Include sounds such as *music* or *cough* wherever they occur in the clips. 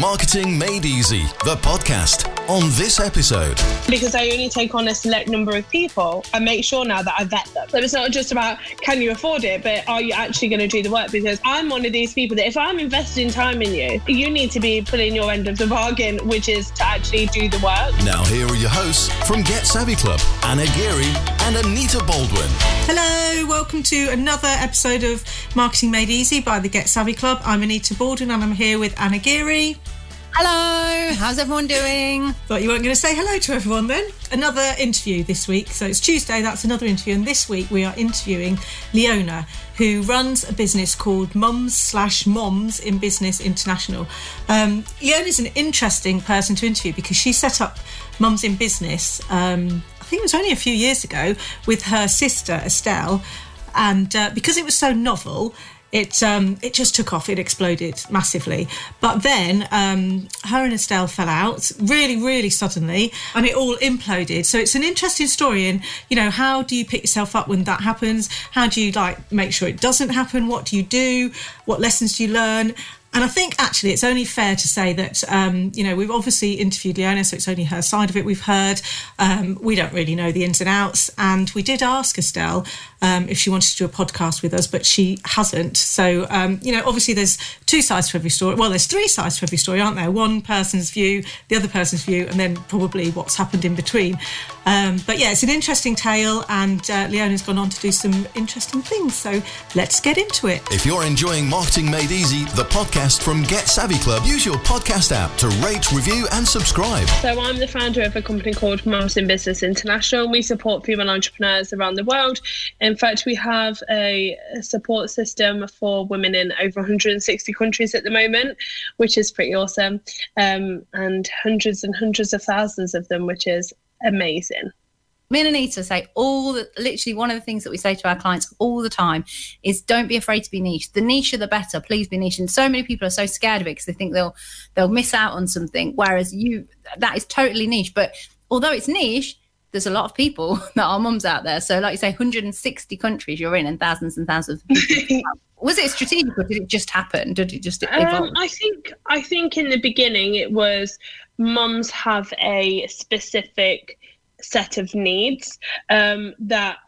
Marketing Made Easy, the podcast. On this episode, because I only take on a select number of people, I make sure now that I vet them. So it's not just about can you afford it, but are you actually going to do the work? Because I'm one of these people that if I'm investing time in you, you need to be putting your end of the bargain, which is to actually do the work. now here are your hosts from Get Savvy Club, Anna Geary and Anita Baldwin. Hello, welcome to another episode of Marketing Made Easy by the Get Savvy Club. I'm Anita Baldwin and I'm here with Anna Geary. Hello, how's everyone doing? Thought you weren't going to say hello to everyone then. Another interview this week. So it's Tuesday, that's another interview. And this week we are interviewing Leona, who runs a business called Mums slash Moms in Business International. Um, Leona's an interesting person to interview because she set up Mums in Business, um, I think it was only a few years ago, with her sister Estelle. And uh, because it was so novel, it um, it just took off. It exploded massively. But then um, her and Estelle fell out really, really suddenly, and it all imploded. So it's an interesting story. And you know, how do you pick yourself up when that happens? How do you like make sure it doesn't happen? What do you do? What lessons do you learn? And I think actually it's only fair to say that, um, you know, we've obviously interviewed Leona, so it's only her side of it we've heard. Um, we don't really know the ins and outs. And we did ask Estelle um, if she wanted to do a podcast with us, but she hasn't. So, um, you know, obviously there's two sides to every story. Well, there's three sides to every story, aren't there? One person's view, the other person's view, and then probably what's happened in between. Um, but yeah, it's an interesting tale, and uh, Leona's gone on to do some interesting things. So let's get into it. If you're enjoying Marketing Made Easy, the podcast from Get Savvy Club, use your podcast app to rate, review, and subscribe. So I'm the founder of a company called Mums in Business International. We support female entrepreneurs around the world. In fact, we have a support system for women in over 160 countries at the moment, which is pretty awesome, um, and hundreds and hundreds of thousands of them, which is amazing. Me and Anita say all the, literally one of the things that we say to our clients all the time is don't be afraid to be niche. The niche the better. Please be niche. And so many people are so scared of it because they think they'll they'll miss out on something. Whereas you that is totally niche. But although it's niche, there's a lot of people *laughs* that are mums out there. So like you say, 160 countries you're in and thousands and thousands of people. *laughs* Was it strategic or did it just happen? Did it just evolve? Um, I think I think in the beginning it was mums have a specific set of needs um, that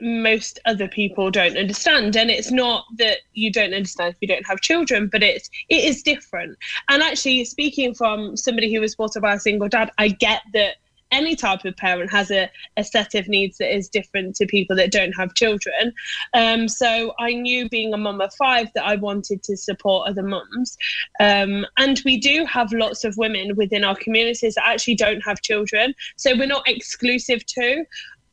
most other people don't understand and it's not that you don't understand if you don't have children but it's it is different and actually speaking from somebody who was brought up by a single dad i get that any type of parent has a, a set of needs that is different to people that don't have children. Um, so I knew being a mum of five that I wanted to support other mums. Um, and we do have lots of women within our communities that actually don't have children. So we're not exclusive to.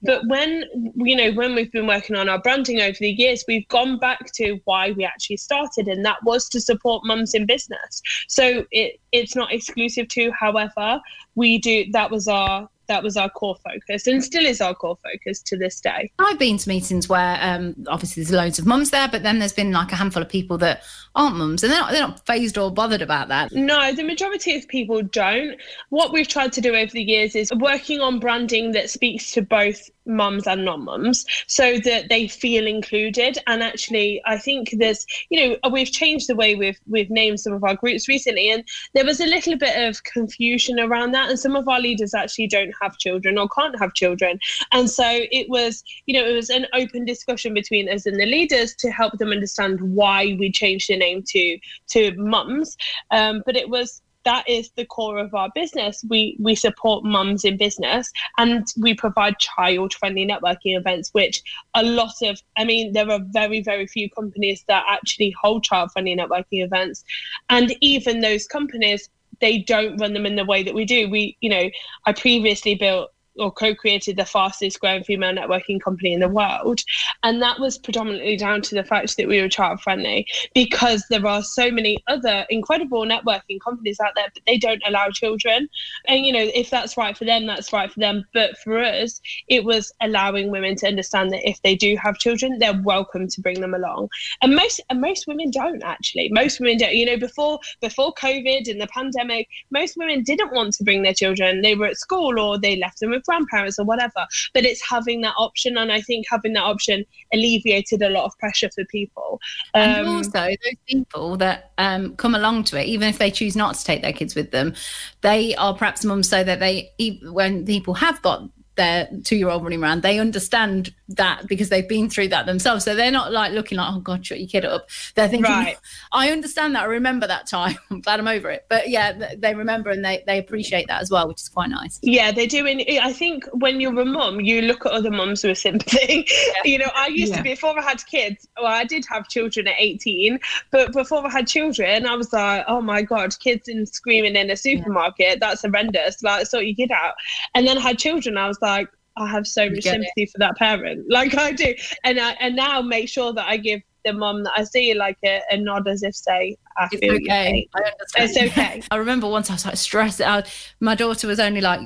But when you know when we've been working on our branding over the years, we've gone back to why we actually started, and that was to support mums in business. So it it's not exclusive to. However, we do that was our that was our core focus, and still is our core focus to this day. I've been to meetings where um, obviously there's loads of mums there, but then there's been like a handful of people that aren't mums, and they're not, they're not fazed or bothered about that. No, the majority of people don't. What we've tried to do over the years is working on branding that speaks to both mums and non-mums so that they feel included and actually i think there's you know we've changed the way we've we've named some of our groups recently and there was a little bit of confusion around that and some of our leaders actually don't have children or can't have children and so it was you know it was an open discussion between us and the leaders to help them understand why we changed the name to to mums um, but it was that is the core of our business. We we support mums in business and we provide child friendly networking events, which a lot of I mean, there are very, very few companies that actually hold child friendly networking events. And even those companies, they don't run them in the way that we do. We, you know, I previously built or co-created the fastest growing female networking company in the world. And that was predominantly down to the fact that we were child friendly because there are so many other incredible networking companies out there but they don't allow children. And you know if that's right for them that's right for them. But for us it was allowing women to understand that if they do have children they're welcome to bring them along. And most and most women don't actually. Most women don't you know before before covid and the pandemic most women didn't want to bring their children. They were at school or they left them with grandparents or whatever. But it's having that option, and I think having that option alleviated a lot of pressure for people. Um, and also those people that um, come along to it, even if they choose not to take their kids with them, they are perhaps mums so that they when people have got their two year old running around, they understand that because they've been through that themselves. So they're not like looking like, oh God, shut your kid up. They're thinking, right. *laughs* I understand that. I remember that time. *laughs* I'm glad I'm over it. But yeah, they remember and they, they appreciate that as well, which is quite nice. Yeah, they do. And I think when you're a mum, you look at other mums with sympathy. Yeah. *laughs* you know, I used yeah. to, before I had kids, well, I did have children at 18, but before I had children, I was like, oh my God, kids in screaming in a supermarket, yeah. that's horrendous. Like, sort your kid out. And then I had children, I was like, I have so much sympathy it. for that parent, *laughs* like I do, and I and now make sure that I give the mum that I see like a, a nod as if say, I it's okay. I understand. It's okay. *laughs* I remember once I was like stressed out. My daughter was only like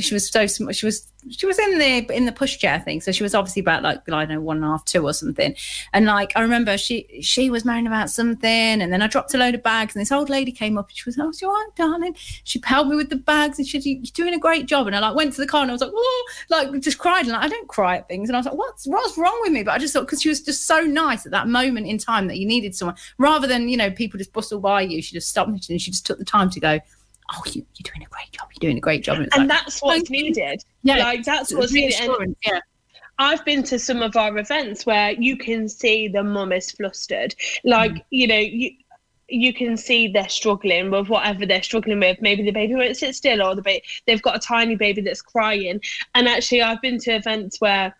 she was so small. She was she was in the in the pushchair thing, so she was obviously about like I don't know one and a half, two or something. And like I remember she she was moaning about something, and then I dropped a load of bags, and this old lady came up and she was, "Oh, you all right, darling?" She helped me with the bags, and she said, "You're doing a great job." And I like went to the car, and I was like, "Oh," like just cried, and like, I don't cry at things, and I was like, "What's what's wrong with me?" But I just thought because she was just so nice at that moment in time that you needed someone rather than you know people just bustle by you. She just stopped it and she just took the time to go, oh, you, are doing a great job. You're doing a great job. And, and like, that's what's needed. Yeah, like that's what's needed. And yeah. I've been to some of our events where you can see the mum is flustered. Like, mm. you know, you you can see they're struggling with whatever they're struggling with. Maybe the baby won't sit still, or the baby they've got a tiny baby that's crying. And actually, I've been to events where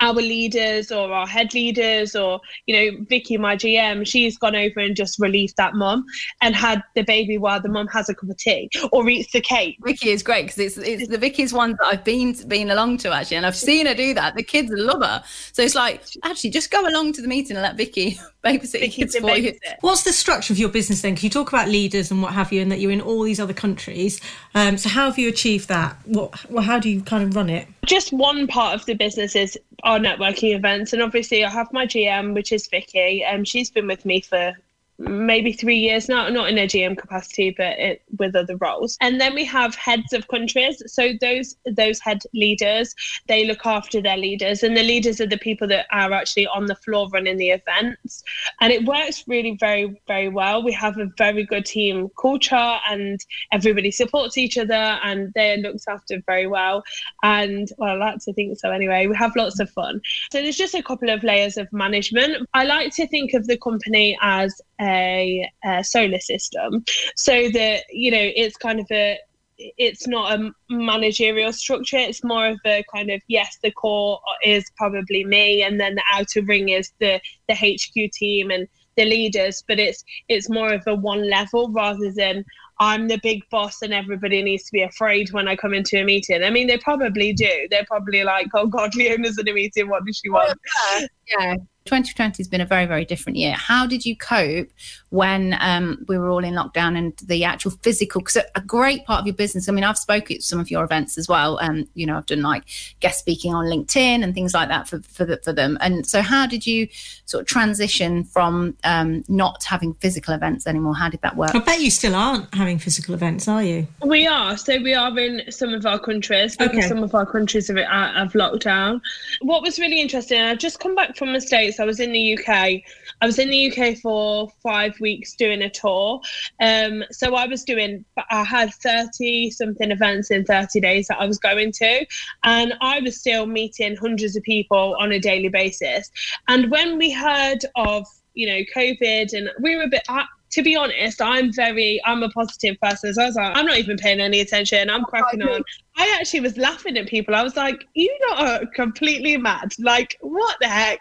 our leaders or our head leaders or you know Vicky my GM she's gone over and just relieved that mum and had the baby while the mum has a cup of tea or eats the cake. Vicky is great because it's it's the Vicky's ones that I've been been along to actually and I've seen her do that. The kids love her. So it's like actually just go along to the meeting and let Vicky *laughs* babysit your kids for you. what's the structure of your business then? Can you talk about leaders and what have you and that you're in all these other countries. Um, so how have you achieved that? What well how do you kind of run it? Just one part of the business is our networking events. And obviously, I have my GM, which is Vicky, and she's been with me for maybe three years now, not in a GM capacity, but it, with other roles. And then we have heads of countries. So those those head leaders, they look after their leaders, and the leaders are the people that are actually on the floor running the events. And it works really very very well. We have a very good team culture, and everybody supports each other, and they're looked after very well. And well, I like to think so. Anyway, we have lots of fun. So there's just a couple of layers of management. I like to think of the company as a, a solar system so that you know it's kind of a it's not a managerial structure it's more of a kind of yes the core is probably me and then the outer ring is the the hq team and the leaders but it's it's more of a one level rather than I'm the big boss and everybody needs to be afraid when I come into a meeting. I mean, they probably do. They're probably like, oh God, Leona's in a meeting. What does she want? *laughs* yeah. yeah. 2020 has been a very, very different year. How did you cope when um, we were all in lockdown and the actual physical? Because a great part of your business, I mean, I've spoken at some of your events as well. And, um, you know, I've done like guest speaking on LinkedIn and things like that for, for, the, for them. And so, how did you sort of transition from um, not having physical events anymore? How did that work? I bet you still aren't having physical events, are you? We are. So, we are in some of our countries okay. some of our countries have, have locked down. What was really interesting, I've just come back from the States I was in the UK. I was in the UK for five weeks doing a tour. Um, so I was doing, I had 30 something events in 30 days that I was going to. And I was still meeting hundreds of people on a daily basis. And when we heard of, you know, COVID and we were a bit, to be honest, I'm very, I'm a positive person. So I was like, I'm not even paying any attention. I'm cracking on. I actually was laughing at people. I was like, you are completely mad. Like, what the heck?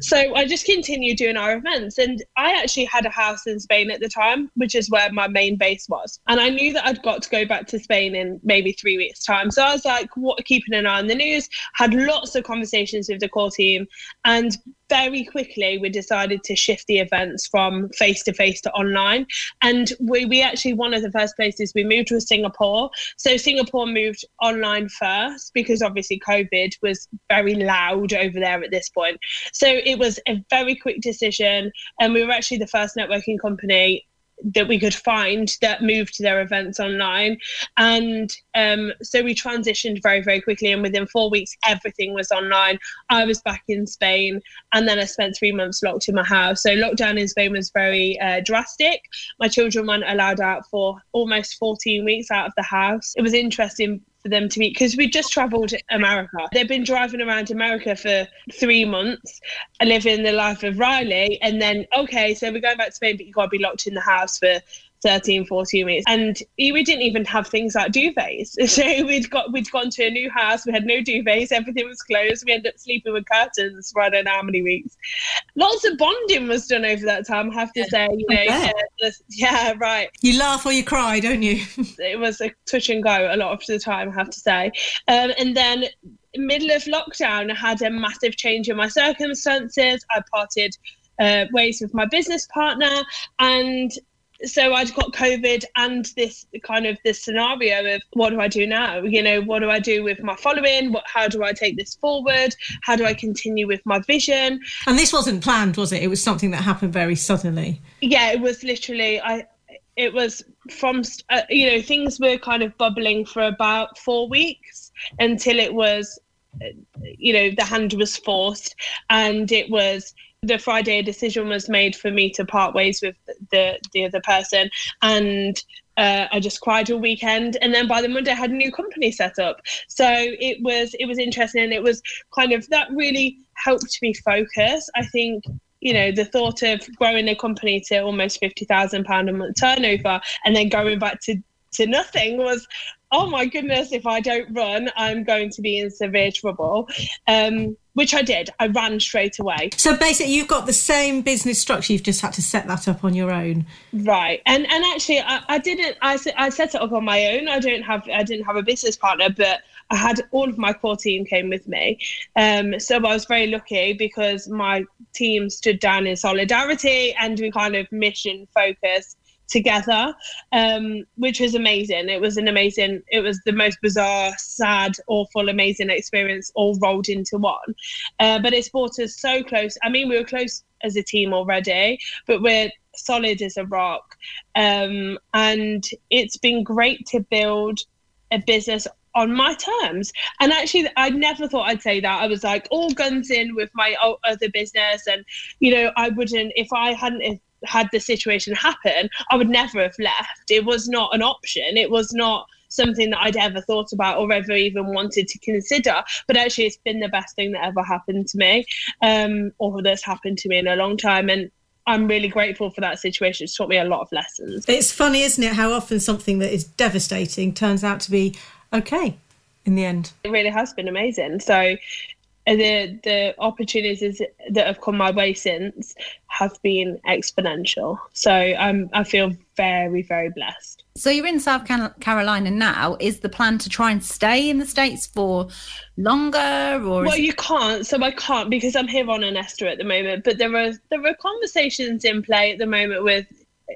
So I just continued doing our events. And I actually had a house in Spain at the time, which is where my main base was. And I knew that I'd got to go back to Spain in maybe three weeks' time. So I was like, what, keeping an eye on the news, had lots of conversations with the core team. And very quickly, we decided to shift the events from face to face to online. And we, we actually, one of the first places we moved was Singapore. So Singapore moved online first because obviously COVID was very loud over there at this point. So it was a very quick decision. And we were actually the first networking company that we could find that moved their events online. And um, so we transitioned very, very quickly. And within four weeks, everything was online. I was back in Spain. And then I spent three months locked in my house. So lockdown in Spain was very uh, drastic. My children weren't allowed out for almost 14 weeks out of the house. It was interesting for them to meet because we just traveled America. They've been driving around America for three months, living the life of Riley, and then okay, so we're going back to Spain, but you got to be locked in the house for 13 14 weeks. And we didn't even have things like duvets. *laughs* So we'd got we'd gone to a new house. We had no duvets. Everything was closed. We ended up sleeping with curtains for i don't know how many weeks. Lots of bonding was done over that time i have to say you know yeah, just, yeah right. You laugh or you cry don't you? *laughs* It was a touch and go a lot of the time i have to say. Um, and then middle of lockdown i had a massive change in my circumstances. I parted uh, ways with my business partner and so I'd got COVID and this kind of this scenario of what do I do now? You know, what do I do with my following? What, how do I take this forward? How do I continue with my vision? And this wasn't planned, was it? It was something that happened very suddenly. Yeah, it was literally. I. It was from uh, you know things were kind of bubbling for about four weeks until it was, uh, you know, the hand was forced and it was the Friday a decision was made for me to part ways with the the other person, and uh, I just cried all weekend. And then by the Monday, I had a new company set up. So it was it was interesting, and it was kind of that really helped me focus. I think you know the thought of growing a company to almost fifty thousand pound a month turnover, and then going back to to nothing was oh my goodness, if I don't run, I'm going to be in severe trouble. Um, which I did. I ran straight away. So basically, you've got the same business structure. You've just had to set that up on your own, right? And and actually, I, I didn't. I, I set it up on my own. I don't have. I didn't have a business partner, but I had all of my core team came with me. Um, so I was very lucky because my team stood down in solidarity and we kind of mission focused together, um, which was amazing. It was an amazing, it was the most bizarre, sad, awful, amazing experience all rolled into one. Uh, but it's brought us so close. I mean, we were close as a team already, but we're solid as a rock. Um, and it's been great to build a business on my terms. And actually, I never thought I'd say that. I was like all guns in with my other business, and you know, I wouldn't if I hadn't had the situation happen, I would never have left. It was not an option. It was not something that I'd ever thought about or ever even wanted to consider. But actually, it's been the best thing that ever happened to me, um, or that's happened to me in a long time. And I'm really grateful for that situation. It's taught me a lot of lessons. It's funny, isn't it, how often something that is devastating turns out to be okay in the end. It really has been amazing. So the the opportunities that have come my way since have been exponential. So I'm I feel very very blessed. So you're in South Carolina now. Is the plan to try and stay in the states for longer, or well, you can't. So I can't because I'm here on an ESTA at the moment. But there are there are conversations in play at the moment with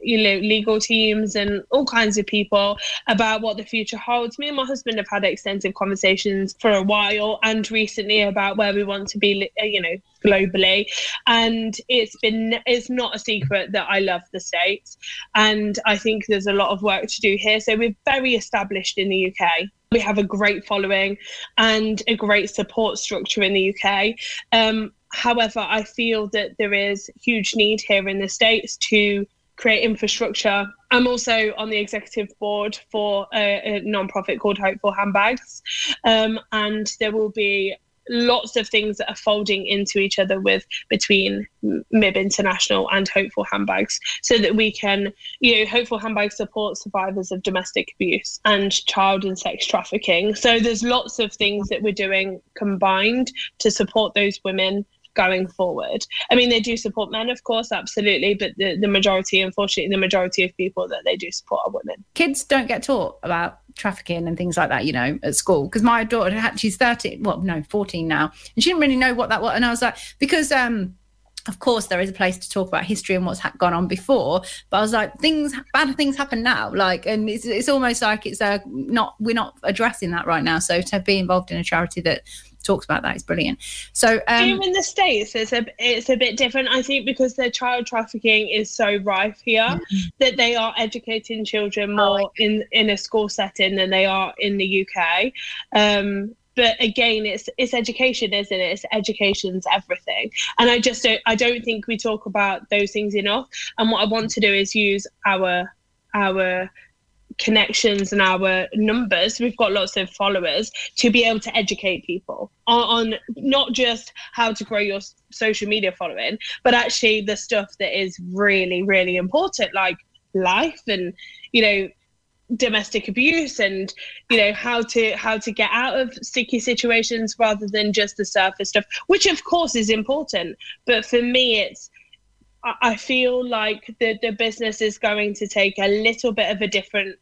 you know legal teams and all kinds of people about what the future holds. Me and my husband have had extensive conversations for a while and recently about where we want to be uh, you know globally. And it's been it's not a secret that i love the states. And i think there's a lot of work to do here. So we're very established in the uk we have a great following and a great support structure in the uk um, however i feel that there is huge need here in the states to create infrastructure. I'm also on the executive board for a, a non-profit called Hopeful Handbags, um, and there will be lots of things that are folding into each other with between MIB International and Hopeful Handbags, so that we can, you know, Hopeful Handbags support survivors of domestic abuse and child and sex trafficking. So there's lots of things that we're doing combined to support those women going forward. I mean, they do support men, of course, absolutely, but the, the majority, unfortunately, the majority of people that they do support are women. Kids don't get taught about trafficking and things like that, you know, at school. Because my daughter had, she's 13, well, no, 14 now, and she didn't really know what that was. And I was like, because, um, of course there is a place to talk about history and what's ha- gone on before but i was like things bad things happen now like and it's, it's almost like it's uh, not we're not addressing that right now so to be involved in a charity that talks about that. It's brilliant. So um, here in the states, it's a it's a bit different. I think because the child trafficking is so rife here mm-hmm. that they are educating children oh, more oh, in in a school setting than they are in the UK. Um, but again it's it's education isn't it it's education's everything and i just don't i don't think we talk about those things enough and what i want to do is use our our connections and our numbers. We've got lots of followers to be able to educate people on, on, not just how to grow your social media following but actually the stuff that is really really important like life and you know domestic abuse and you know how to how to get out of sticky situations rather than just the surface stuff which of course is important. But for me it's i feel like the the business is going to take a little bit of a different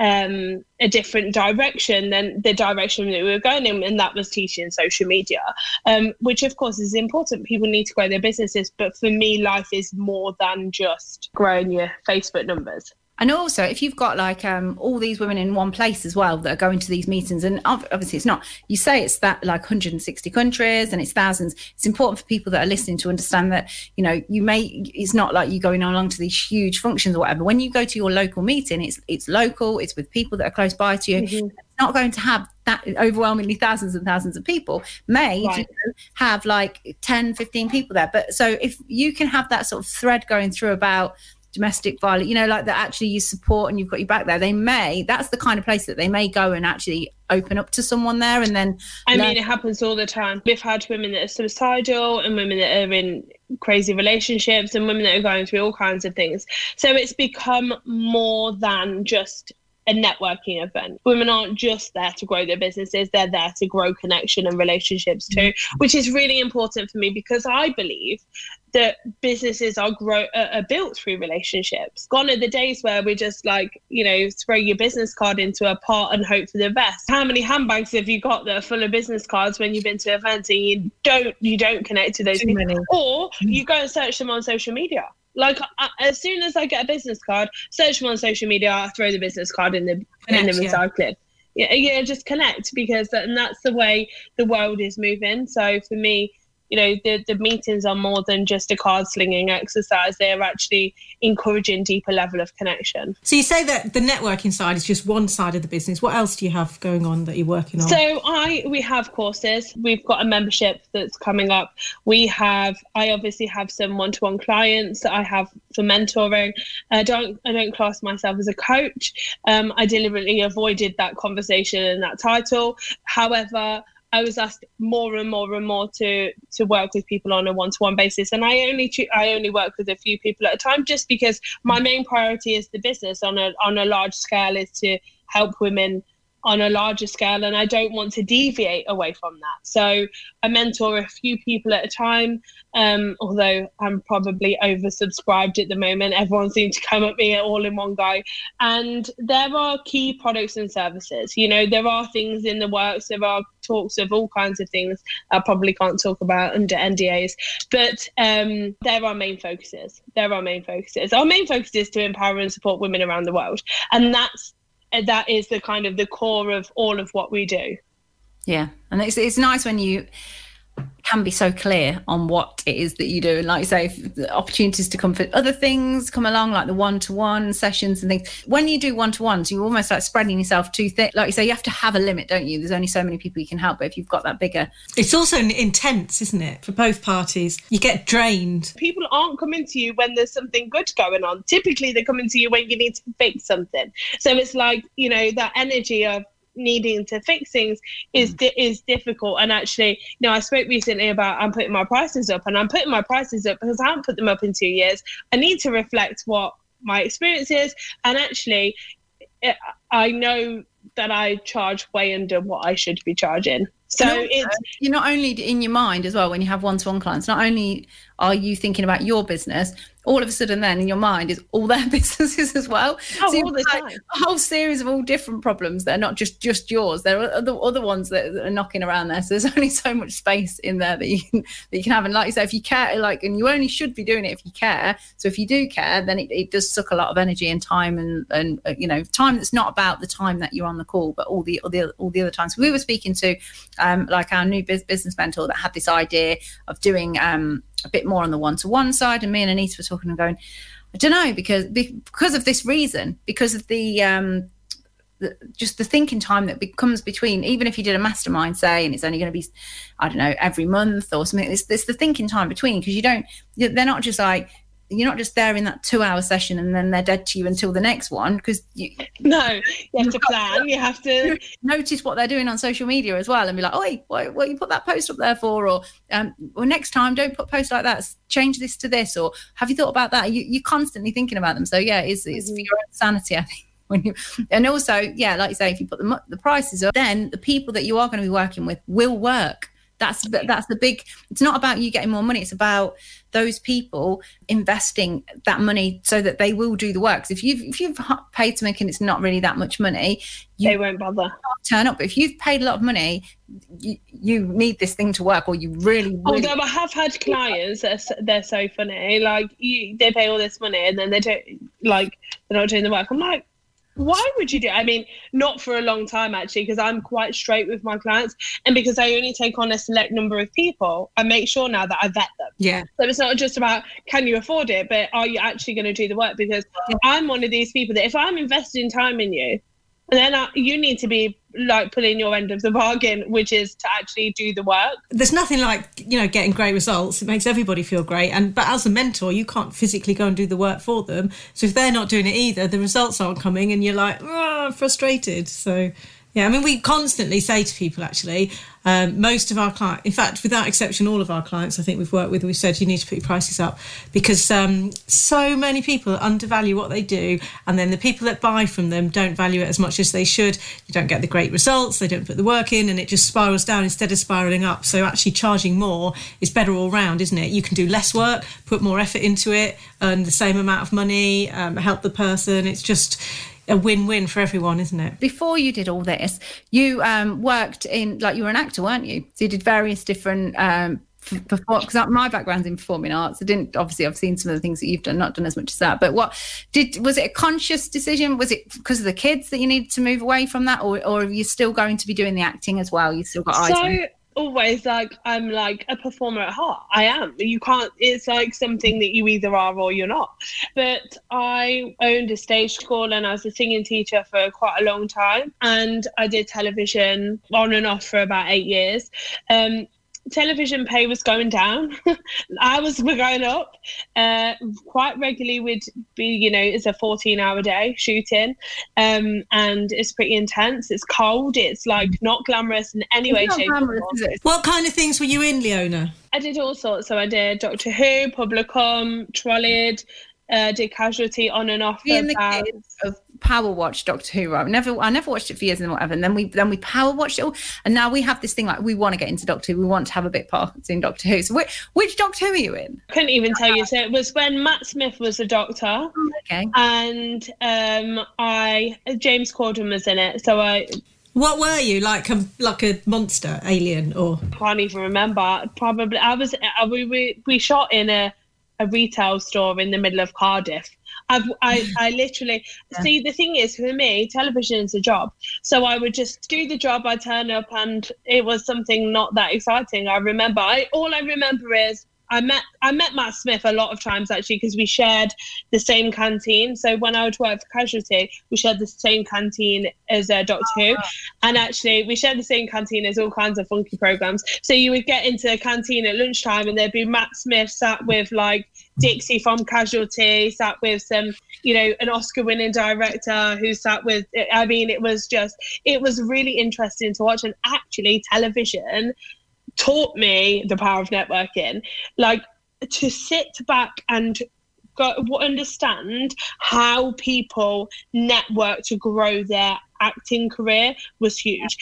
um, a different direction than the direction that we were going in, and that was teaching social media, um, which of course is important. People need to grow their businesses, but for me, life is more than just growing your Facebook numbers. And also, if you've got like um, all these women in one place as well that are going to these meetings, and obviously it's not, you say it's that like 160 countries and it's thousands. It's important for people that are listening to understand that, you know, you may, it's not like you going along to these huge functions or whatever. When you go to your local meeting, it's it's local, it's with people that are close by to you. Mm-hmm. It's not going to have that overwhelmingly thousands and thousands of people. May right. have like 10, 15 people there. But so if you can have that sort of thread going through about, domestic violence, you know, like that actually you support and you've got your back there, they may, that's the kind of place that they may go and actually open up to someone there and then. I learn- mean, it happens all the time. We've had women that are suicidal and women that are in crazy relationships and women that are going through all kinds of things. So it's become more than just a networking event. Women aren't just there to grow their businesses, they're there to grow connection and relationships too, mm-hmm. which is really important for me because I believe that businesses are grow are built through relationships. Gone are the days where we just like you know throw your business card into a pot and hope for the best. How many handbags have you got that are full of business cards when you've been to events and you don't you don't connect to those Too people, many. or mm. you go and search them on social media. Like I, as soon as I get a business card, search them on social media, I throw the business card in the connect, in the recycling. Yeah. yeah, yeah, just connect because that, and that's the way the world is moving. So for me, you know the, the meetings are more than just a card slinging exercise. They're actually encouraging deeper level of connection. So you say that the networking side is just one side of the business. What else do you have going on that you're working on? So i we have courses. We've got a membership that's coming up. We have i obviously have some one-to-one clients that i have for mentoring. I don't i don't class myself as a coach. Um, i deliberately avoided that conversation and that title. However I was asked more and more and more to to work with people on a one to one basis, and I only I only work with a few people at a time, just because my main priority is the business on a on a large scale is to help women on a larger scale and I don't want to deviate away from that. So I mentor a few people at a time, um, although I'm probably oversubscribed at the moment. Everyone seems to come at me all in one go. And there are key products and services. You know, there are things in the works, there are talks of all kinds of things I probably can't talk about under NDAs, but um, there are main focuses. There are main focuses. Our main focus is to empower and support women around the world. And that's that is the kind of the core of all of what we do. Yeah, and it's it's nice when you can be so clear on what it is that you do. And like you say, if the opportunities to come for other things come along, like the one-to-one sessions and things. When you do one-to-ones, you almost like spreading yourself too thick. Like you say, you have to have a limit, don't you? There's only so many people you can help. But if you've got that bigger, it's also intense, isn't it, for both parties? You get drained. People aren't coming to you when there's something good going on. Typically, they're coming to you when you need to fix something. So it's like you know that energy of needing to fix things is mm. is difficult. And actually, you know, I spoke recently about I'm putting my prices up, and I'm putting my prices up because I haven't put them up in two years. I need to reflect what my experience is, and actually, it, I know that I charge way under what I should be charging. So it's you're not only in your mind as well when you have one-to-one clients. Not only are you thinking about your business, all of a sudden then in your mind is all *laughs* their businesses as well. Oh, so all the time. a whole series of all different problems. They're not just just yours. There are other other ones that are knocking around there. So there's *laughs* only so much space in there that you can that you can have. And like you say, if you care, like, and you only should be doing it if you care. So if you do care, then it, it does suck a lot of energy and time and and uh, you know time that's not about the time that you're on the call, but all the all the all the other times. We were speaking to um, like our new business mentor that had this idea of doing um, a bit more on the one-to-one side, and me and Anita were talking and going, I don't know because because of this reason, because of the um, the, just the thinking time that becomes between even if you did a mastermind say and it's only going to be i don't know every month or something it's, it's the thinking time between because you don't they're not just like you're not just there in that two hour session and then they're dead to you until the next one because you no you have *laughs* to plan you have to *laughs* notice what they're doing on social media as well and be like oh what, what you put that post up there for? or um or next time don't put posts like that change this to this or have you thought about that? You, you're constantly thinking about them. So yeah it's, it's mm-hmm. for your own sanity *laughs* i think when you and also yeah like you say if you put the, the prices up then the people that you are going to be working with will work that's that's the big it's not about you getting more money it's about those people investing that money so that they will do the work. If you've if you've paid to make and it's not really that much money you they won't bother. turn up. But if you've paid a lot of money you, you need this thing to work or you really, really although i have had clients that are, they're so funny like you they pay all this money and then they don't like they're not doing the work. I'm like why would you do it? I mean, not for a long time actually, because I'm quite straight with my clients, and because I only take on a select number of people, I make sure now that I vet them. Yeah. So it's not just about can you afford it, but are you actually going to do the work? Because yeah. I'm one of these people that if I'm investing time in you, then I, you need to be like pulling your end of the bargain, which is to actually do the work. There's nothing like you know getting great results. It makes everybody feel great, and but as a mentor, you can't physically go and do the work for them. So if they're not doing it either, the results aren't coming, and you're like oh, frustrated. So yeah, I mean, we constantly say to people actually, um, most of our clients, in fact, without exception, all of our clients I think we've worked with, we've said you need to put your prices up because um, so many people undervalue what they do. And then the people that buy from them don't value it as much as they should. You don't get the great results, they don't put the work in, and it just spirals down instead of spiraling up. So actually, charging more is better all round, isn't it? You can do less work, put more effort into it, earn the same amount of money, um, help the person. It's just, a win-win for everyone, isn't it? Before you did all this, you um, worked in like you were an actor, weren't you? So you did various different um, because my background's in performing arts. I didn't obviously I've seen some of the things that you've done, not done as much as that. But what did was it a conscious decision? Was it because of the kids that you needed to move away from that, or or are you still going to be doing the acting as well? You still got eyes. So always like I'm like a performer at heart. I am. You can't. It's like something that you either are or you're not. But I owned a stage school and I was a singing teacher for quite a long time, and I did television on and off for about eight years. Um, television pay was going down. *laughs* Hours were going up. Uh, quite regularly we'd be, you know, it's a 14 hour day shooting. Um, and it's pretty intense. It's cold. It's like not glamorous in any way, shape, glamorous, What kind of things were you in, Leona? I did all sorts. So I did Doctor Who, Publicum, Trollied, uh, did Casualty on and off. Me and the kids of power watch Doctor Who. Right? Never, I never watched it for years and whatever. And then we then we power watched it all, and now we have this thing like we want to get into Doctor Who. We want to have a bit part in Doctor Who. So which, which Doctor Who are you in? I couldn't even tell you. So it was when Matt Smith was the Doctor. Okay. And um, I James Corden was in it. So I what were you like? A like a monster alien or? Can't even remember. Probably I was. Uh, we we we shot in a a retail store in the middle of Cardiff. I've, I, I literally *laughs* yeah. see the thing is for me, television is a job. So I would just do the job. I turn up, and it was something not that exciting. I remember. I all I remember is I met I met Matt Smith a lot of times actually because we shared the same canteen. So when I would work for Casualty, we shared the same canteen as uh, Doctor oh, Who, and actually we shared the same canteen as all kinds of funky programs. So you would get into a canteen at lunchtime, and there'd be Matt Smith sat with like Dixie from Casualty, sat with some, you know, an Oscar-winning director who sat with. I mean, it was just it was really interesting to watch, and actually television taught me the power of networking. Like to sit back and go, understand how people network to grow their acting career was huge.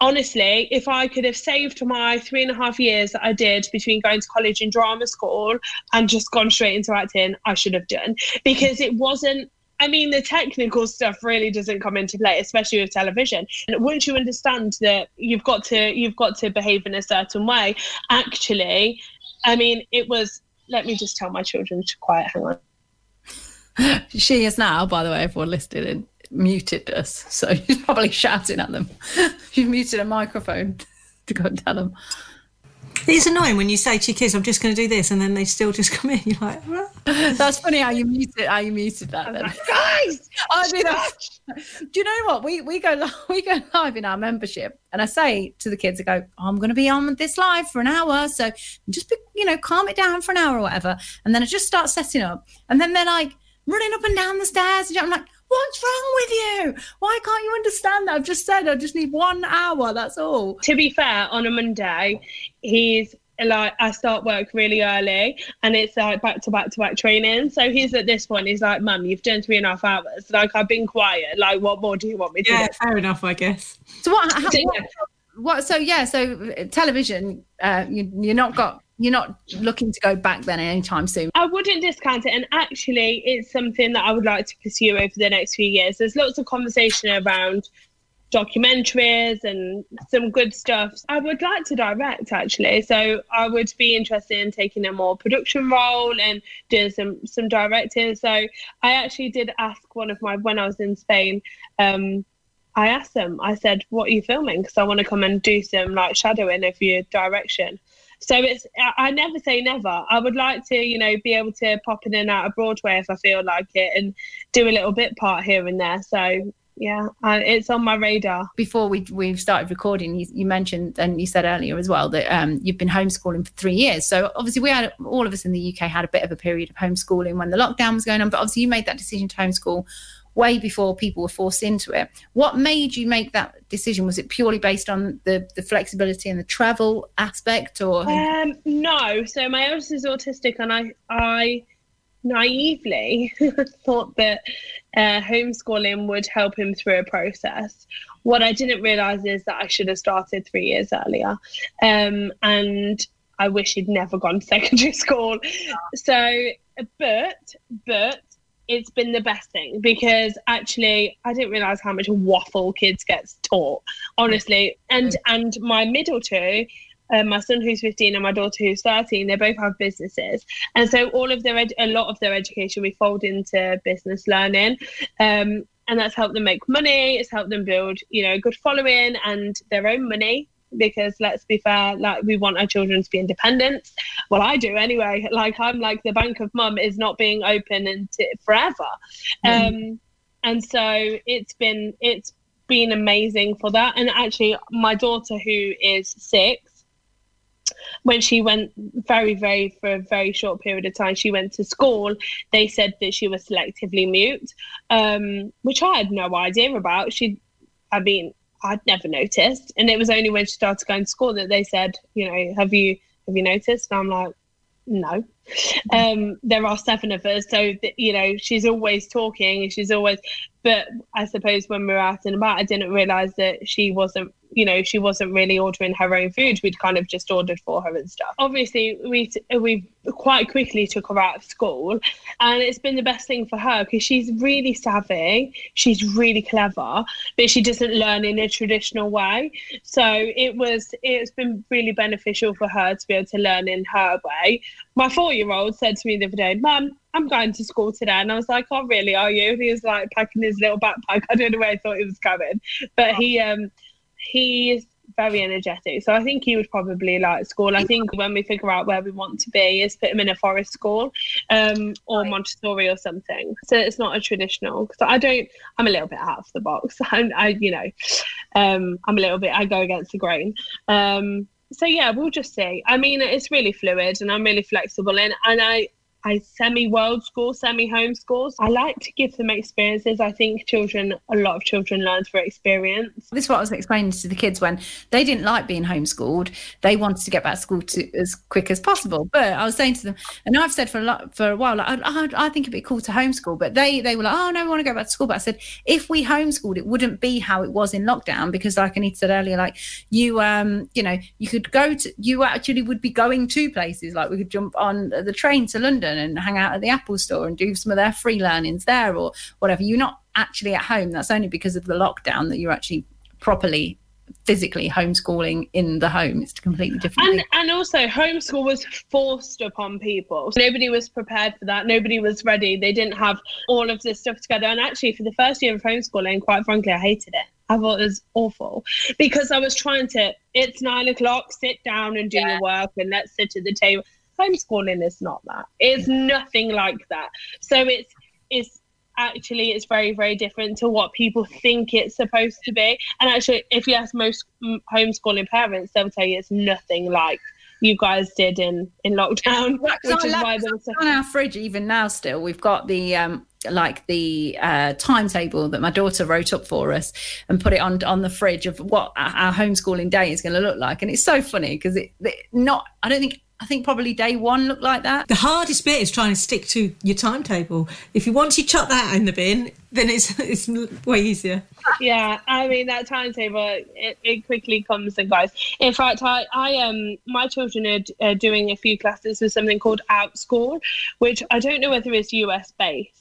Honestly, if I could have saved my three and a half years that I did between going to college and drama school and just gone straight into acting, I should have done because it wasn't I mean, the technical stuff really doesn't come into play, especially with television. And once you understand that you've got to you've got to behave in a certain way, actually, I mean, it was. Let me just tell my children to quiet. Hang on. *laughs* she is now, by the way, everyone listed and muted us, so *laughs* she's probably shouting at them. *laughs* She's muted a microphone. *laughs* to go and tell them. It's annoying when you say to your kids, "I'm just going to do this," and then they still just come in. You're like, "Well." That's funny how you muted how you muted that. Then. Guys, I mean, do you know what we we go we go live in our membership, and I say to the kids, I go, I'm going to be on this live for an hour, so just be, you know calm it down for an hour or whatever, and then I just start setting up, and then they're like running up and down the stairs, and I'm like. What's wrong with you? Why can't you understand that? I've just said I just need one hour. That's all. to be fair, on a Monday, he's like I start work really early and it's like back to back to back training. So he's at this point, he's like, Mum, you've done three and a half hours. Like I've been quiet. Like what more do you want me to Yeah, do? fair enough, I guess. So what? How, So, what, yeah. what? So yeah. So uh, television. Uh, you, you're not got. You're not looking to go back then anytime soon. I wouldn't discount it. And actually, it's something that I would like to pursue over the next few years. There's lots of conversation around documentaries and some good stuff. I would like to direct actually. So I would be interested in taking a more production role and doing some some directing. So I actually did ask one of my when I was in Spain, um, I asked them, I said, What are you filming? Because I want to come and do some like shadowing of your direction. So it's I never say never. I would like to, you know, be able to pop in and out of Broadway if I feel like it and do a little bit part here and there. So yeah, it's on my radar. Before we we started recording, you, you mentioned and you said earlier as well that um, you've been homeschooling for three years. So obviously, we had all of us in the UK had a bit of a period of homeschooling when the lockdown was going on. But obviously, you made that decision to homeschool way before people were forced into it. What made you make that decision? Was it purely based on the the flexibility and the travel aspect, or Um, no. So my eldest is autistic, and I I naively *laughs* thought that uh, homeschooling would help him through a process. What I didn't realize is that I should have started three years earlier, um, and I wish he'd never gone to *laughs* secondary school. So, but but it's been the best thing because actually I didn't realize how much waffle kids gets taught, honestly. And and my middle two, uh, my son who's 15 and my daughter who's 13, they both have businesses, and so all of their ed- a lot of their education we fold into business learning. Um, and that's helped them make money. It's helped them build, you know, good following and their own money. Because let's be fair, like we want our children to be independent. Well, I do anyway. Like I'm like the bank of mum is not being open until forever, um, and so it's been it's been amazing for that. And actually, my daughter who is six, when she went very very for a very short period of time, she went to school. They said that she was selectively mute, um, which I had no idea about. She, I mean, I'd never noticed, and it was only when she started going to school that they said, you know, have you have you noticed? And I'm like, no. *laughs* Um, there are seven of us, so th- you know she's always talking, and she's always. But I suppose when we were out and about, I didn't realise that she wasn't, you know, she wasn't really ordering her own food. We'd kind of just ordered for her and stuff. Obviously, we we quite quickly took her out of school, and it's been the best thing for her because she's really savvy, she's really clever, but she doesn't learn in a traditional way. So it was it's been really beneficial for her to be able to learn in her way. My four year old said to me the other day, Mum, I'm going to school today. And I was like, Oh really, are you? And he was like packing his little backpack. *laughs* I don't know where I thought he was going. But he um he is very energetic. So I think he would probably like school. I think when we figure out where we want to be is put him in a forest school um, or Montessori or something. So it's not a traditional. So I don't, I'm a little bit out of the box. *laughs* I, I you know, um, I'm a little bit, I go against the grain. Um, so yeah, we'll just see. I mean, it's really fluid and I'm really flexible and, and I, I semi world school, semi homeschools. I like to give them experiences. I think children, a lot of children learn through experience. this is what I was explaining to the kids when they didn't like being homeschooled. They wanted to get back to school to, as quick as possible. But I was saying to them, and I've said for a lot for a while, like, I, I, I think it'd be cool to homeschool. But they they were like, oh no, we want to go back to school. But I said, if we homeschooled, it wouldn't be how it was in lockdown because, like Anita said earlier, like you um you know you could go to you actually would be going to places like we could jump on the train to London and hang out at the Apple store and do some of their free learnings there or whatever. You're not actually at home. That's only because of the lockdown that you're actually properly physically homeschooling in the home. It's a completely different. And and also homeschool was forced upon people. Nobody was prepared for that. Nobody was ready. They didn't have all of this stuff together. And actually, for the first year of homeschooling, quite frankly, I hated it. I thought it was awful because I was trying to, it's nine o'clock, sit down and do yeah. your work and let's sit at the table. Homeschooling is not that. It's nothing like that. So it's, it's, actually it's very very different to what people think it's supposed to be and actually if you ask most homeschooling parents they'll tell you it's nothing like you guys did in in lockdown, which is why there was on our fridge even now. Still, we've got the um like the uh, timetable that my daughter wrote up for us and put it on on the fridge of what our homeschooling day is going to look like, and it's so funny because it, it not. I don't think I think probably day one looked like that. The hardest bit is trying to stick to your timetable. If you once you chuck that in the bin, then it's *laughs* it's way easier. Yeah, I mean that timetable it, it quickly comes and goes. In fact, I I um my children are uh, doing a few classes with something called Outschool, which I don't know whether it's US based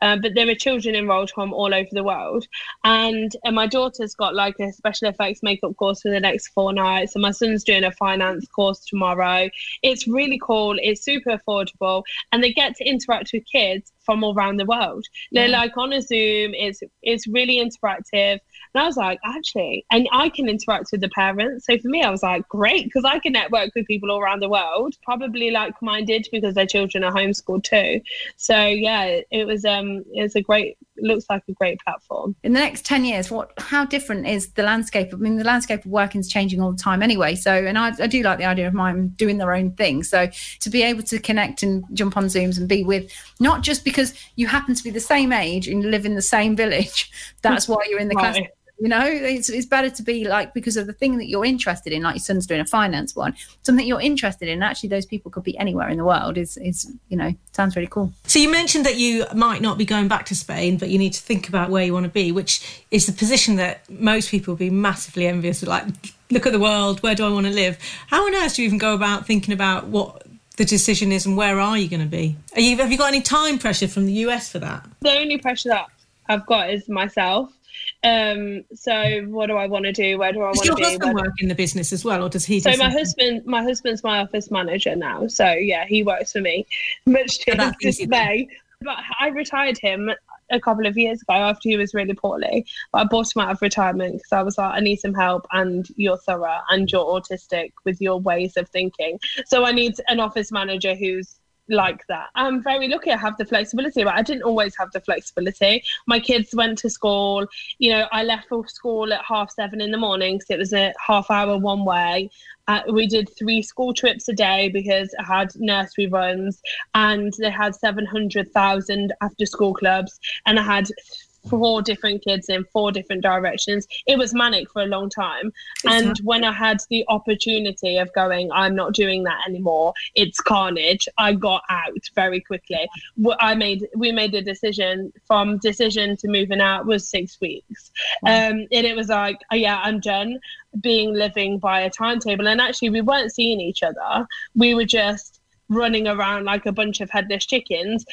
um, but there are children enrolled from all over the world. And, and my daughter's got like a special effects makeup course for the next four nights. And my son's doing a finance course tomorrow. It's really cool. It's super affordable. And they get to interact with kids from all around the world. They're like on a Zoom. It's it's really interactive. And I was like, actually, and I can interact with the parents. So for me, I was like, great, because I can network with people all around the world, probably like minded because their children are homeschooled too. So yeah, it was um it's a great looks like a great platform. In the next 10 years, what how different is the landscape? I mean, the landscape of working is changing all the time anyway. So and I, I do like the idea of mine doing their own thing. So to be able to connect and jump on Zooms and be with not just because you happen to be the same age and live in the same village, *laughs* that's why you're in the right. class you know it's, it's better to be like because of the thing that you're interested in like your son's doing a finance one something you're interested in actually those people could be anywhere in the world is is you know sounds really cool. So you mentioned that you might not be going back to spain but you need to think about where you want to be which is the position that most people would be massively envious of like look at the world where do i want to live? How on earth do you even go about thinking about what the decision is and where are you going to be? Are you have you got any time pressure from the us for that? The only pressure that i've got is myself um, so what do I want to do? Where do I want to be? Does your husband work in the business as well, or does he? So my husband, my husband's my office manager now. So yeah, he works for me, *laughs* much to his dismay. But I retired him a couple of years ago after he was really poorly. But I bought him out of retirement because I was like, I need some help, and you're thorough and you're autistic with your ways of thinking. So I need an office manager who's like that. I'm very lucky I have the flexibility, but I didn't always have the flexibility. My kids went to school, you know, I left for school at half seven in the morning because it was a half hour one way. Uh, we did three school trips a day because I had nursery runs and they had 700,000 after school clubs and I had four different kids in four different directions. It was manic for a long time. and when I had the opportunity of going, I'm not doing that anymore, it's carnage, I got out very quickly. I made we made a decision from decision to moving out was six weeks. Um, and it was like, oh, yeah, I'm done being living by a timetable. And actually we weren't seeing each other. We were just running around like a bunch of headless chickens,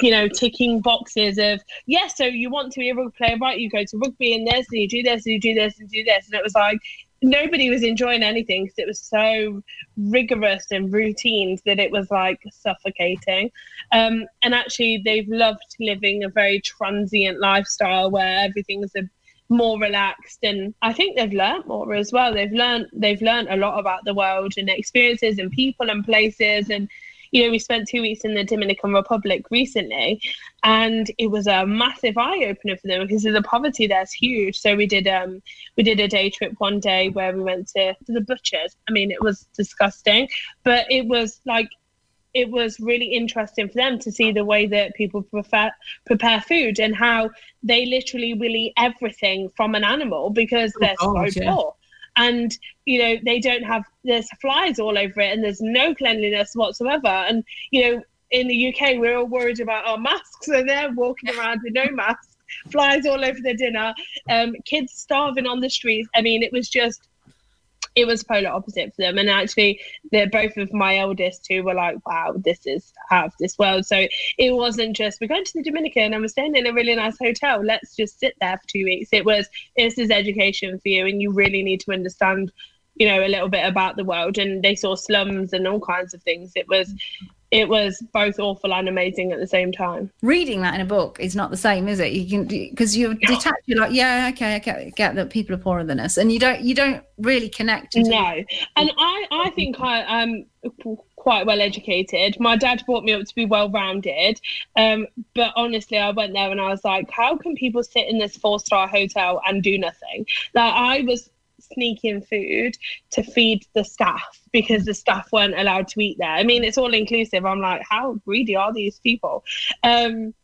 you know, ticking boxes of, yes, yeah, so you want to be a rugby player, right? You go to rugby and this, and you do this, and you do this, and do this. And it was like, nobody was enjoying anything because it was so rigorous and routine that it was like suffocating. Um, and actually, they've loved living a very transient lifestyle where everything's a more relaxed and I think they've learned more as well. They've learned they've learned a lot about the world and experiences and people and places and you know, we spent two weeks in the Dominican Republic recently, and it was a massive eye opener for them because of the poverty there's huge. So we did um we did a day trip one day where we went to the butchers. I mean, it was disgusting, but it was like it was really interesting for them to see the way that people prefer, prepare food and how they literally will eat everything from an animal because they're oh, so yeah. poor. And you know they don't have there's flies all over it and there's no cleanliness whatsoever. And you know in the UK we're all worried about our masks, and they're walking around with no *laughs* masks, flies all over their dinner, um, kids starving on the streets. I mean, it was just it was polar opposite for them. And actually, they're both of my eldest who were like, wow, this is out of this world. So it wasn't just, we're going to the Dominican and we're staying in a really nice hotel. Let's just sit there for two weeks. It was, this is education for you. And you really need to understand, you know, a little bit about the world. And they saw slums and all kinds of things. It was, it was both awful and amazing at the same time. Reading that in a book is not the same, is it? You can because you're detached. You're like, yeah, okay, I get, get that people are poorer than us, and you don't you don't really connect. No, and I I think I am quite well educated. My dad brought me up to be well rounded, um, but honestly, I went there and I was like, how can people sit in this four star hotel and do nothing? Like I was sneaking food to feed the staff because the staff weren't allowed to eat there. I mean, it's all inclusive. I'm like, how greedy are these people? Um,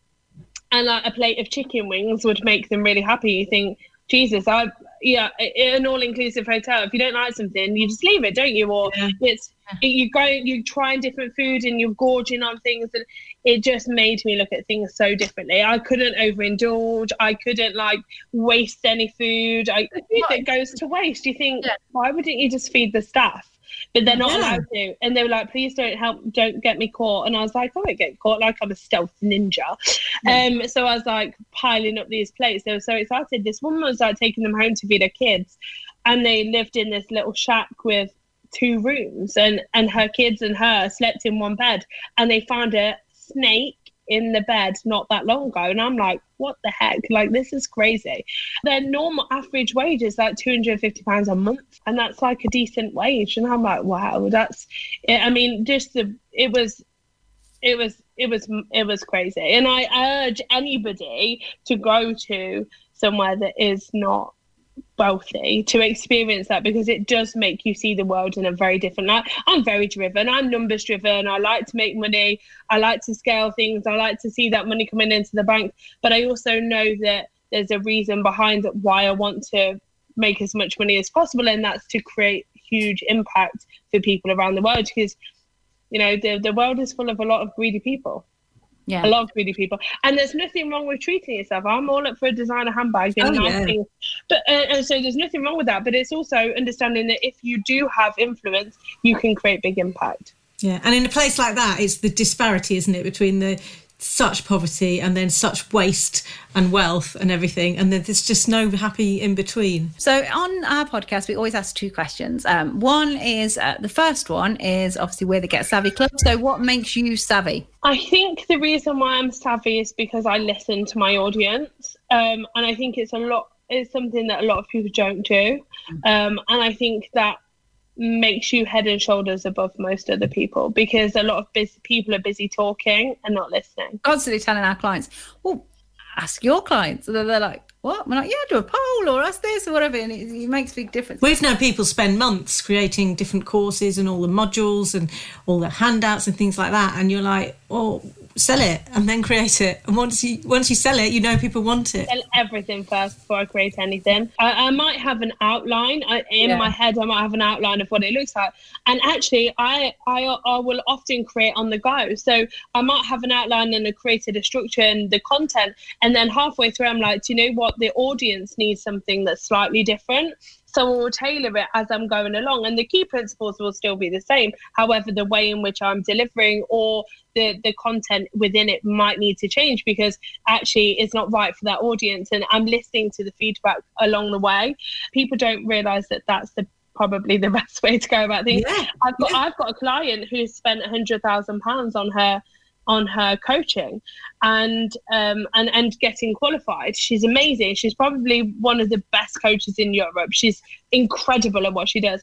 and like a plate of chicken wings would make them really happy. You think, Jesus, I yeah, an all-inclusive hotel. If you don't like something, you just leave it, don't you? Or yeah. it's you go, you trying different food and you're gorging on things, and it just made me look at things so differently. I couldn't overindulge. I couldn't like waste any food. I food that goes to waste. You think, yeah. why wouldn't you just feed the staff? but they're not yeah. allowed to. And they were like, please don't help, don't get me caught. And I was like, I won't get caught, like I'm a stealth ninja. Yeah. Um, so I was like piling up these plates. They were so excited. This woman was like taking them home to feed her kids, and they lived in this little shack with two rooms, and and her kids and her slept in one bed, and they found a snake in the bed not that long ago. And I'm like, what the heck? Like, this is crazy. Their normal average wage is like £250 a month. And that's like a decent wage. And I'm like, wow, that's, I mean, just the, it was, it was, it was, it was crazy. And I urge anybody to go to somewhere that is not wealthy to experience that because it does make you see the world in a very different light. I'm very driven. I'm numbers driven. I like to make money. I like to scale things. I like to see that money coming into the bank. But I also know that there's a reason behind why I want to make as much money as possible, and that's to create huge impact for people around the world because you know the the world is full of a lot of greedy people. Yeah. I love greedy people. And there's nothing wrong with treating yourself. I'm all up for a designer handbag and oh, nice yeah. But uh, and so there's nothing wrong with that. But it's also understanding that if you do have influence, you can create big impact. Yeah. And in a place like that, it's the disparity, isn't it, between the such poverty and then such waste and wealth and everything and there's just no happy in between. So on our podcast we always ask two questions. Um, one is uh, the first one is obviously we're the get savvy club. So what makes you savvy? I think the reason why i'm savvy is because i listen to my audience. Um, and i think it's a lot it's something that a lot of people don't do. Mm. um, and i think that makes you head and shoulders above most other people because a lot of people are busy talking and not listening. Constantly telling our clients, well, ask your clients. And they're like, what? We're like, yeah, do a poll or ask this or whatever. And it, it makes a big difference. We've known people spend months creating different courses and all the modules and all the handouts and things like that. And you're like, oh, sell it and then create it. And once you once you sell it, you know people want it. Sell everything first before I create anything. I, I might have an outline I, in yeah. my head. I might have an outline of what it looks like. And actually, I, I I will often create on the go. So I might have an outline and I created a structure and the content, and then halfway through, I'm like, do you know what? The audience needs something that's slightly different So we'll tailor it as I'm going along. And the key principles will still be the same. However, the way in which I'm delivering or the, the content within it might need to change because actually it's not right for that audience. And I'm listening to the feedback along the way. People don't realize that that's the probably the *laughs* best way to go about things. Yeah, I've got yeah. I've got a client who's spent a hundred thousand pounds on her on her coaching and um, and and getting qualified. She's amazing. She's probably one of the best coaches in Europe. She's incredible at what she does.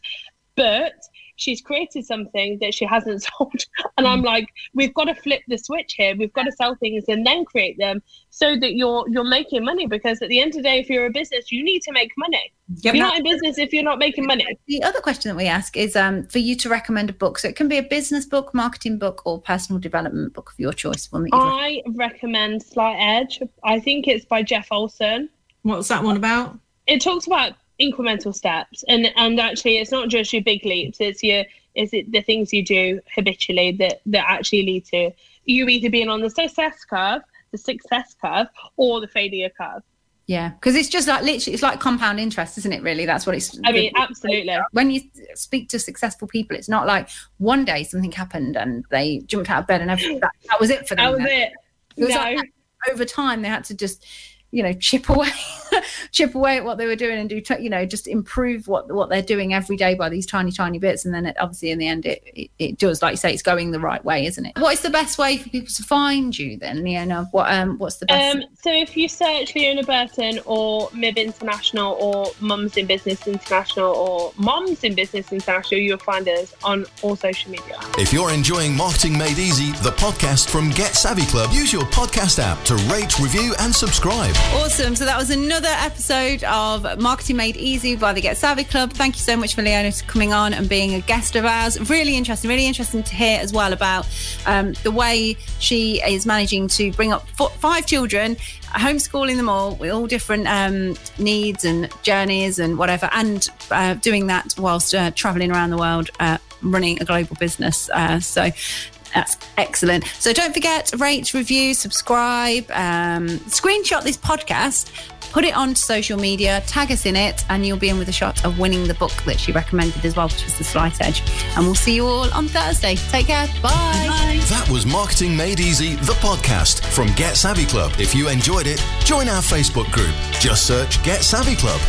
But she's created something that she hasn't *laughs* sold. And I'm like, we've got to flip the switch here. We've got to sell things and then create them so that you're you're making money. Because at the end of the day, if you're a business, you need to make money. Yep. You're not in business if you're not making money. The other question that we ask is um, for you to recommend a book. So it can be a business book, marketing book, or personal development book of your choice. One that I recommend. recommend Slight Edge. I think it's by Jeff Olson. What's that one about? It talks about incremental steps. And and actually it's not just your big leaps it's your is it the things you do habitually that that actually lead to you either being on the success curve the success curve or the failure curve. Yeah because it's just like literally it's like compound interest isn't it really? That's what it's i mean absolutely. When you speak to successful people it's not like one day something happened and they jumped out of bed and everything. That, that was it for them that was it, it was no. like over time they had to just you know chip away *laughs* chip away at what they were doing and do, you know, just improve what what they're doing every day by these tiny, tiny bits. And then it, obviously in the end, it, it, it does, like you say, it's going the right way, isn't it? What is the best way for people to find you then, Leona? What um, what's the best? Um, so if you search Leona Burton or MIB International or Mums in Business International or Moms in Business International, you'll find us on all social media. If you're enjoying Marketing Made Easy, the podcast from Get Savvy Club, use your podcast app to rate, review, and subscribe. Awesome. So that was another episode of Marketing Made Easy by the Get Savvy Club. Thank you so much for Leona coming on and being a guest of ours. Really interesting, really interesting to hear as well about um, the way she is managing to bring up four, five children homeschooling them all with all different um, needs and journeys and whatever, and uh, doing that whilst uh, traveling around the world, uh, running a global business. Uh, so that's excellent. So don't forget, rate, review, subscribe, um, screenshot this podcast, put it onto social media, tag us in it, and you'll be in with a shot of winning the book that she recommended as well, which was The Slight Edge. And we'll see you all on Thursday. Take care. Bye. Bye. That was Marketing Made Easy, the podcast from Get Savvy Club. If you enjoyed it, join our Facebook group. Just search Get Savvy Club.